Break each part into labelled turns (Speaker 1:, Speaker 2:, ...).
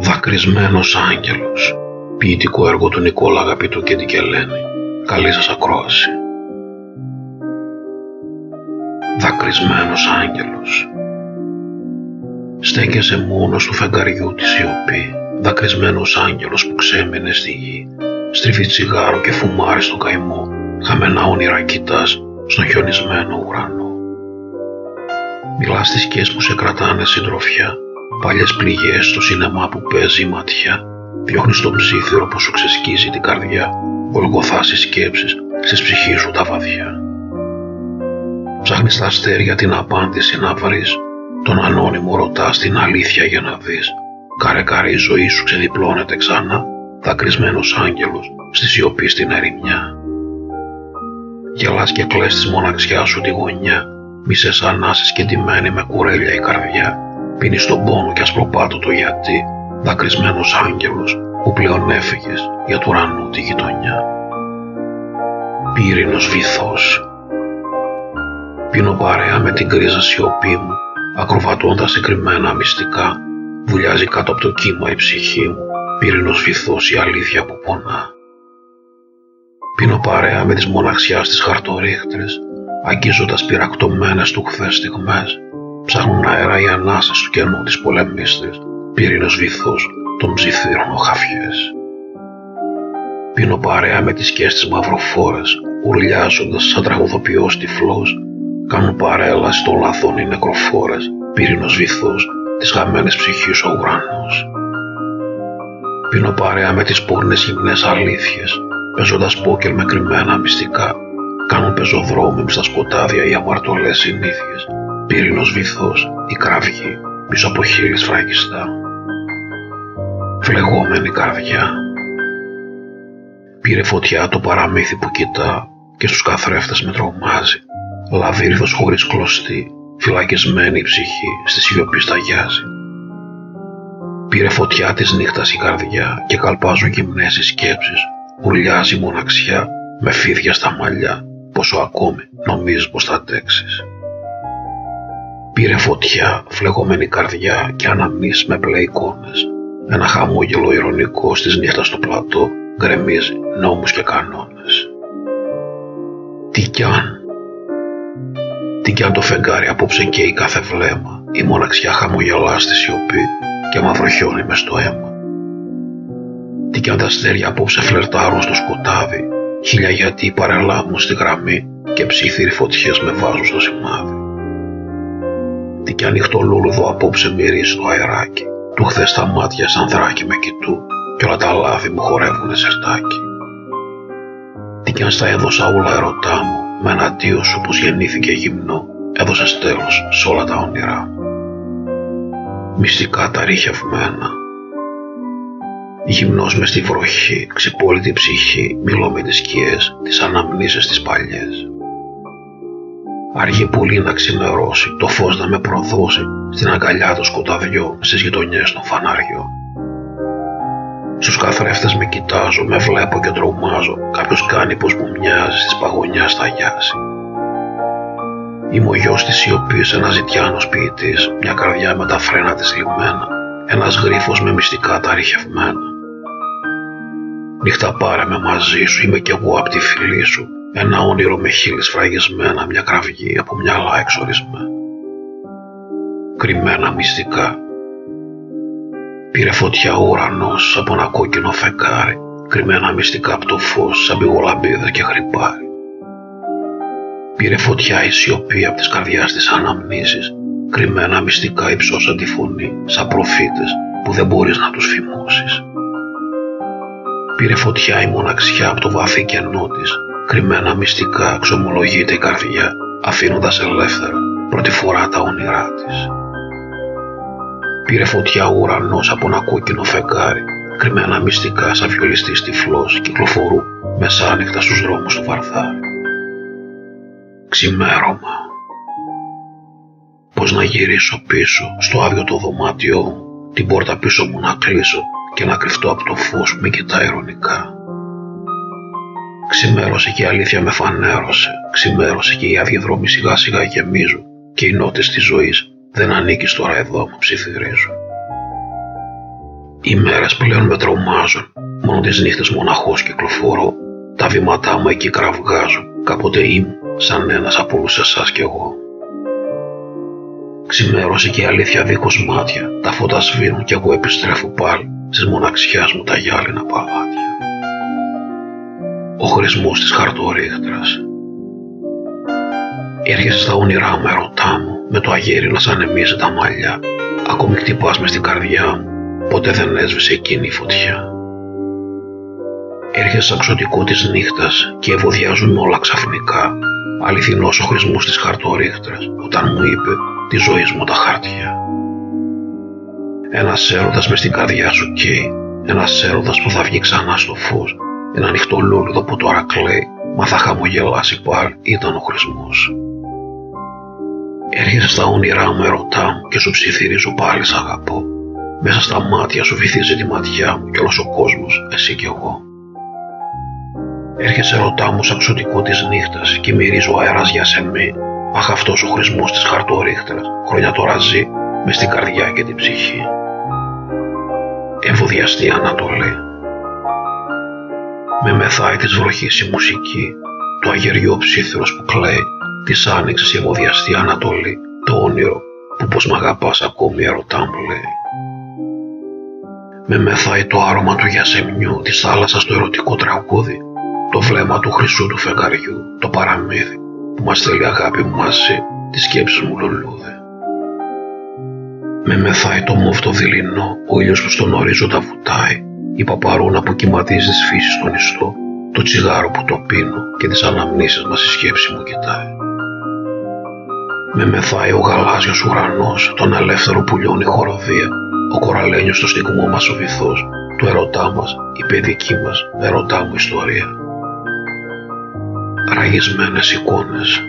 Speaker 1: «Δακρυσμένος άγγελος» ποιητικό έργο του Νικόλα Αγαπητού και την Κελένη. Καλή σας ακρόαση. Δακρυσμένος άγγελος. Στέκεσαι μόνος του φεγγαριού της σιωπή, δακρυσμένος άγγελος που ξέμενε στη γη, στρίφει τσιγάρο και φουμάρεις στον καημό, χαμένα όνειρα κοιτάς στον χιονισμένο ουρανό. Μιλάς στις σκιές που σε κρατάνε συντροφιά, παλιές πληγές στο σινεμά που παίζει η ματιά, διώχνεις τον ψήθυρο που σου ξεσκίζει την καρδιά, γολγοθάς οι σκέψεις στις ψυχή σου τα βαθιά. Ψάχνεις τα αστέρια την απάντηση να βρεις, τον ανώνυμο ρωτάς την αλήθεια για να δεις. Καρε καρε η ζωή σου ξεδιπλώνεται ξανά, δακρυσμένος άγγελος στη σιωπή στην ερημιά. Γελάς και κλαις της μοναξιάς σου τη γωνιά, μισές ανάσες και ντυμένη με κουρέλια η καρδιά. Πίνεις τον πόνο και ασπροπάτω το γιατί, δακρυσμένος άγγελος που πλέον έφυγες για του ουρανού τη γειτονιά. Πύρινος βυθός Πίνω παρέα με την κρίζα σιωπή μου, ακροβατώντας συγκεκριμένα μυστικά, βουλιάζει κάτω από το κύμα η ψυχή μου, πύρινος βυθός η αλήθεια που πονά. Πίνω παρέα με τις μοναξιάς τις χαρτορίχτρες, αγγίζοντας πυρακτωμένες του χθες στιγμές, ψάχνουν αέρα οι ανάσες του κενού της πολεμίστρης, πύρινος βυθός των ψιθύρων οχαφιές. Πίνω παρέα με τις σκιές της μαυροφόρες, ουρλιάζοντας σαν τραγουδοποιός τυφλός, κάνουν παρέλαση στο λαθόν οι νεκροφόρες, πύρινος βυθός της χαμένης ψυχής ο ουρανός. Πίνω παρέα με τις πόρνες γυμνές αλήθειες, παίζοντας πόκερ με κρυμμένα μυστικά, κάνουν πεζοδρόμοι στα σκοτάδια οι αμαρτωλές συνήθειες, πύρινος βυθός, η κραυγή, πίσω από χείλη σφραγιστά. Φλεγόμενη καρδιά. Πήρε φωτιά το παραμύθι που κοιτά και στους καθρέφτες με τρομάζει. Λαβύρινος χωρίς κλωστή, φυλακισμένη η ψυχή στη σιωπή σταγιάζει. Πήρε φωτιά της νύχτας η καρδιά και καλπάζουν γυμνές οι σκέψεις. Ουρλιάζει μοναξιά με φίδια στα μαλλιά, πόσο ακόμη νομίζεις πως θα αντέξεις. Πήρε φωτιά, φλεγόμενη καρδιά και αναμνήσεις με μπλε εικόνες. Ένα χαμόγελο ηρωνικό στις νύχτα στο πλατό γκρεμίζει νόμους και κανόνες. Τι κι αν, τι κι αν το φεγγάρι απόψε καίει κάθε βλέμμα, η μοναξιά χαμογελά στη σιωπή και μαυροχιώνει μες στο αίμα. Τι κι αν τα αστέρια απόψε φλερτάρουν στο σκοτάδι, χίλια γιατί παρελάμουν στη γραμμή και ψήθυροι φωτιές με βάζουν στο σημάδι. Τι κι αν λούλουδο απόψε μυρίζει το αεράκι, του χθες τα μάτια σαν δράκι με κοιτού κι όλα τα λάθη μου χορεύουνε σερτάκι. Τι κι αν στα έδωσα όλα ερωτά μου, με ένα αντίο σου πως γεννήθηκε γυμνό, έδωσε τέλος σε όλα τα όνειρά μου. Μυστικά τα ρηχευμένα. Γυμνός μες στη βροχή, ξυπόλυτη ψυχή, μιλώ με τις σκιές, τις αναμνήσεις τις παλιές. Αργή πουλί να ξημερώσει, το φως να με προδώσει, στην αγκαλιά του σκοταδιών, στις γειτονιές των φαναριών. Στους καθρέφτες με κοιτάζω, με βλέπω και τρομάζω, κάποιος κάνει πως μου μοιάζει, στις παγωνιά σταγιάζει. Είμαι ο γιος της σιωπής, ένας ζητιάνος ποιητής, μια καρδιά με τα φρένα της λιμμένα, ένας γρίφος με μυστικά τα ρηχευμένα. Νύχτα πάρε με μαζί σου, είμαι κι εγώ απ' τη φυλή σου, ένα όνειρο με χείλη σφραγισμένα, μια κραυγή από μυαλά εξορισμένα. Κρυμμένα μυστικά. Πήρε φωτιά ο ουρανός από ένα κόκκινο φεγγάρι, κρυμμένα μυστικά από το φως, σαν πηγολαμπίδες και χρυπάρι. Πήρε φωτιά η σιωπή από τις καρδιάς της αναμνήσεις, κρυμμένα μυστικά υψώσαν τη φωνή, σαν προφήτες που δεν μπορείς να τους φημώσεις. Πήρε φωτιά η μοναξιά από το βαθύ κενό της, κρυμμένα μυστικά ξομολογείται η καρδιά, αφήνοντας ελεύθερα πρώτη φορά τα όνειρά της. Πήρε φωτιά ο ουρανός από ένα κόκκινο φεγγάρι, κρυμμένα μυστικά σαν βιολιστής τυφλός κυκλοφορούν μεσάνυχτα στους δρόμους του Βαρδάρι. Ξημέρωμα. Πώς να γυρίσω πίσω στο άδειο το δωμάτιό μου, την πόρτα πίσω μου να κλείσω και να κρυφτώ από το φως που με κοιτάει ειρωνικά. Ξημέρωσε και η αλήθεια με φανέρωσε. Ξημέρωσε και οι αδιαδρόμοι σιγά σιγά γεμίζουν. Και οι νότες της ζωής δεν ανήκει τώρα εδώ μου ψιθυρίζουν. Οι μέρες πλέον με τρομάζουν. Μόνο τις νύχτες μοναχός κυκλοφορώ. Τα βήματά μου εκεί κραυγάζουν. Κάποτε ήμουν σαν ένας από όλους εσάς κι εγώ. Ξημέρωσε και η αλήθεια δίχως μάτια. Τα φώτα σβήνουν κι εγώ επιστρέφω πάλι στις μοναξιάς μου τα γυάλινα παλάτια. Ο χρησμός της χαρτορίχτρας. Έρχεσαι στα όνειρά μου ερωτά μου, με το αγέρι να σαν ανεμίζει τα μαλλιά. Ακόμη χτυπάς μες στην καρδιά μου, ποτέ δεν έσβησε εκείνη η φωτιά. Έρχεσαι αξωτικό της νύχτας και ευωδιάζουν όλα ξαφνικά. Αληθινός ο χρησμός της χαρτορίχτρας, όταν μου είπε τη ζωή μου τα χάρτια. Ένας έρωτας μες στην καρδιά σου καίει, ένας έρωτας που θα βγει ξανά στο φως, ένα ανοιχτό λούλουδο που τώρα κλαίει, μα θα χαμογελάσει πάλι, ήταν ο χρησμός. Έρχεσαι στα όνειρά μου, ερωτά μου και σου ψιθυρίζω πάλι σ' αγαπώ. Μέσα στα μάτια σου βυθίζει τη ματιά μου και όλος ο κόσμος, εσύ κι εγώ. Έρχεσαι ρωτά μου σαν ξωτικό της νύχτας και μυρίζω αέρας για σεμί. Αχ αυτός ο χρησμός της χαρτορίχτρας, χρόνια τώρα ζει, μες στην καρδιά και την ψυχή. Εμβοδιαστή Ανατολή. Με μεθάει της βροχής η μουσική, το αγεριό ψήθυρος που κλαίει, της άνοιξης η εμβοδιαστή Ανατολή, το όνειρο που πως μ' αγαπάς ακόμη ερωτά μου λέει. Με μεθάει το άρωμα του γιασεμιού, της θάλασσας το ερωτικό τραγούδι, το βλέμμα του χρυσού του φεγγαριού, το παραμύθι που μας θέλει αγάπη μου μαζί, τη σκέψη μου λουλούδι. Με μεθάει το μόφτο δειλινό, ο ήλιος που στον ορίζοντα βουτάει, η παπαρούνα που κυματίζει τις φύσεις στον ιστό, το τσιγάρο που το πίνω και τις αναμνήσεις μας η σκέψη μου κοιτάει. Με μεθάει ο γαλάζιος ουρανός, τον ελεύθερο που λιώνει χοροδία, ο κοραλένιος στο στιγμό μας ο βυθός, του ερωτά μας, η παιδική μας ερωτά μου ιστορία. Ραγισμένες εικόνες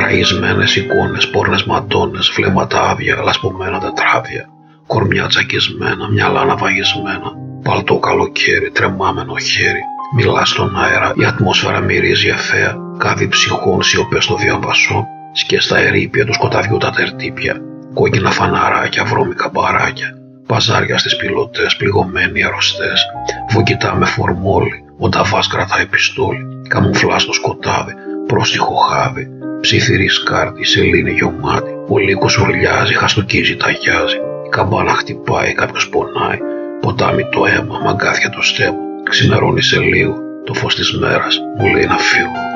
Speaker 1: Ραγισμένες εικόνες, πόρνες μαντώνες, βλέμματα άδεια, λασπωμένα τετράδια, κορμιά τσακισμένα, μυαλά ναυαγισμένα, παλτό καλοκαίρι, τρεμάμενο χέρι, μιλά στον αέρα, η ατμόσφαιρα μυρίζει ευθέα, κάδι ψυχών, σιωπές στο διαβασό, σκέ στα ερήπια του σκοταδιού τα τερτύπια, κόκκινα φαναράκια, βρώμικα μπαράκια, παζάρια στις πιλωτές, πληγωμένοι αρρωστές, βουκητά με φορμόλι, ο Νταβάς κρατάει πιστόλι, καμουφλά στο σκοτάδι, πρόστιχο χάδι, ψιθυρής σκάρτη, σελήνη γεωμάτι, ο λύκος ουρλιάζει, χαστοκίζει, ταγιάζει, η καμπάνα χτυπάει, κάποιος πονάει, ποτάμι το αίμα, μαγκάθια το στέμα, ξημερώνει σε λίγο, το φως της μέρας μου λέει να φύγω.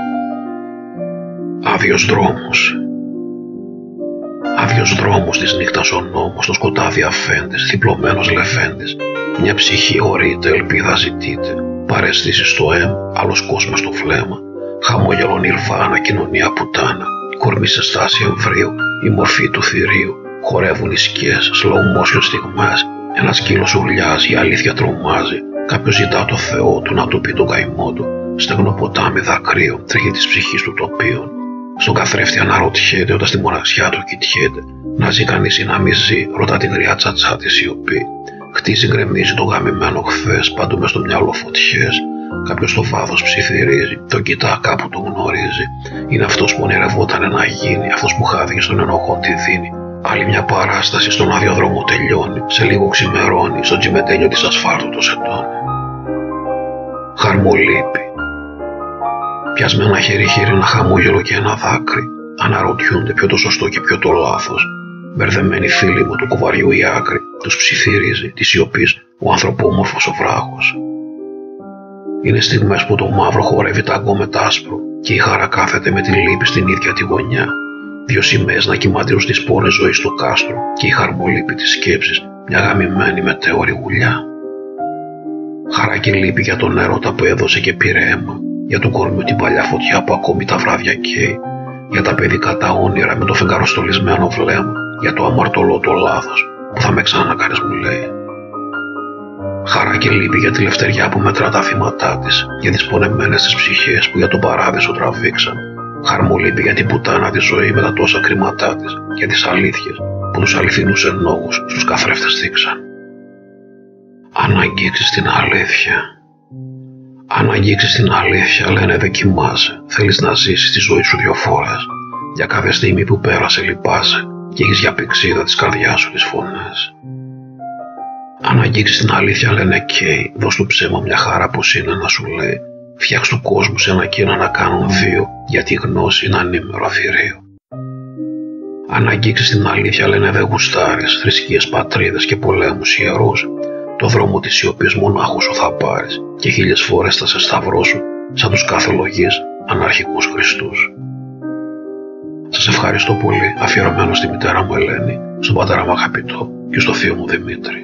Speaker 1: Άδειος δρόμος, Άδειος δρόμος της νύχτας ο νόμος, το σκοτάδι αφέντες, διπλωμένος λεφέντες. Μια ψυχή ορείται, ελπίδα ζητείται, παρέστηση στο αίμα, άλλος κόσμος στο φλέμα. Χαμόγελο νιρβάνα, κοινωνία πουτάνα, κορμί σε στάση εμβρίου, η μορφή του θηρίου. Χορεύουν οι σκιές, slow motion στιγμές, ένας σκύλος ουρλιάζει, η αλήθεια τρομάζει. Κάποιος ζητά το Θεό του να του πει τον καημό του. Στεγνό ποτάμι δακρύων, τρέχει της ψυχής του τοπίων. Στον καθρέφτη αναρωτιέται όταν στη μοναξιά του κοιτιέται. Να ζει κανείς ή να μη ζει, ρωτά την γριά τσατσά της σιωπή. Χτίζει, γκρεμίζει το γαμημένο χθες, παντού μες στο μυαλό φωτιές. Κάποιος στο βάθο ψιθυρίζει, τον κοιτά κάπου τον γνωρίζει. Είναι αυτός που ονειρευόταν να γίνει, αυτός που χάθηκε στον ενοχό τη δίνει. Άλλη μια παράσταση στον άδειο δρόμο τελειώνει, σε λίγο ξημερώνει, στο τσιμετένιο της ασφάλτου το σεντώνει. Χαρμολύπη. Πιασμένα χέρι-χέρι ένα χαμόγελο και ένα δάκρυ. Αναρωτιούνται ποιο το σωστό και ποιο το λάθος. Μπερδεμένοι φίλοι μου του κουβαριού η άκρη, τους ψιθυρίζει, τη σιωπή ο ανθρωπόμορφο ο βράχος. Είναι στιγμές που το μαύρο χορεύει ταγκό με άσπρο και η χαρά κάθεται με τη λύπη στην ίδια τη γωνιά. Δύο σημαίες να κυματίζουν στι πόρες ζωής στο κάστρο και η χαρμολύπη της σκέψης, μια γαμημένη μετέωρη γουλιά. Χαρά και λύπη για τον έρωτα που έδωσε και πήρε αίμα, για τον κορμιό την παλιά φωτιά που ακόμη τα βράδια καίει, για τα παιδικά τα όνειρα με το φεγγαροστολισμένο βλέμμα, για το αμαρτωλό το λάθος που θα με ξανακάνεις μου λέει. Χαρά και λύπη για τη λευτεριά που μετρά τα θύματά της, για τις πονεμένες της ψυχές που για τον παράδεισο τραβήξαν. Χαρμολύπη για την πουτάνα της ζωής με τα τόσα κρίματά της, για τις αλήθειες που τους αληθινούς ενόγου στους καθρέφτες δείξαν. Αν αγγίξεις την αλήθεια, Αν αγγίξεις την αλήθεια, λένε δοκιμάζε. Θέλεις να ζήσεις τη ζωή σου δυο φορές. Για κάθε στιγμή που πέρασε λυπάσαι και έχεις για πηξίδα της καρδιάς σου τις φωνές. Αν αγγίξεις την αλήθεια, λένε καίει, δώσ' του ψέμα μια χαρά που είναι να σου λέει. Φτιάξ' του κόσμου σε ένα και να κάνουν δύο, γιατί η γνώση είναι ανήμερο αφηρίο. Αν αγγίξεις την αλήθεια, λένε δεν γουστάρεις, θρησκείες, πατρίδες και πολέμους ιερούς, το δρόμο της σιωπής μονάχου σου θα πάρεις και χίλιες φορές θα σε σταυρώσουν σαν τους κάθε λογής αναρχικούς Χριστούς. Σας ευχαριστώ πολύ, αφιερωμένο στη μητέρα μου Ελένη, στον πατέρα μου αγαπητό και στο θείο μου Δημήτρη.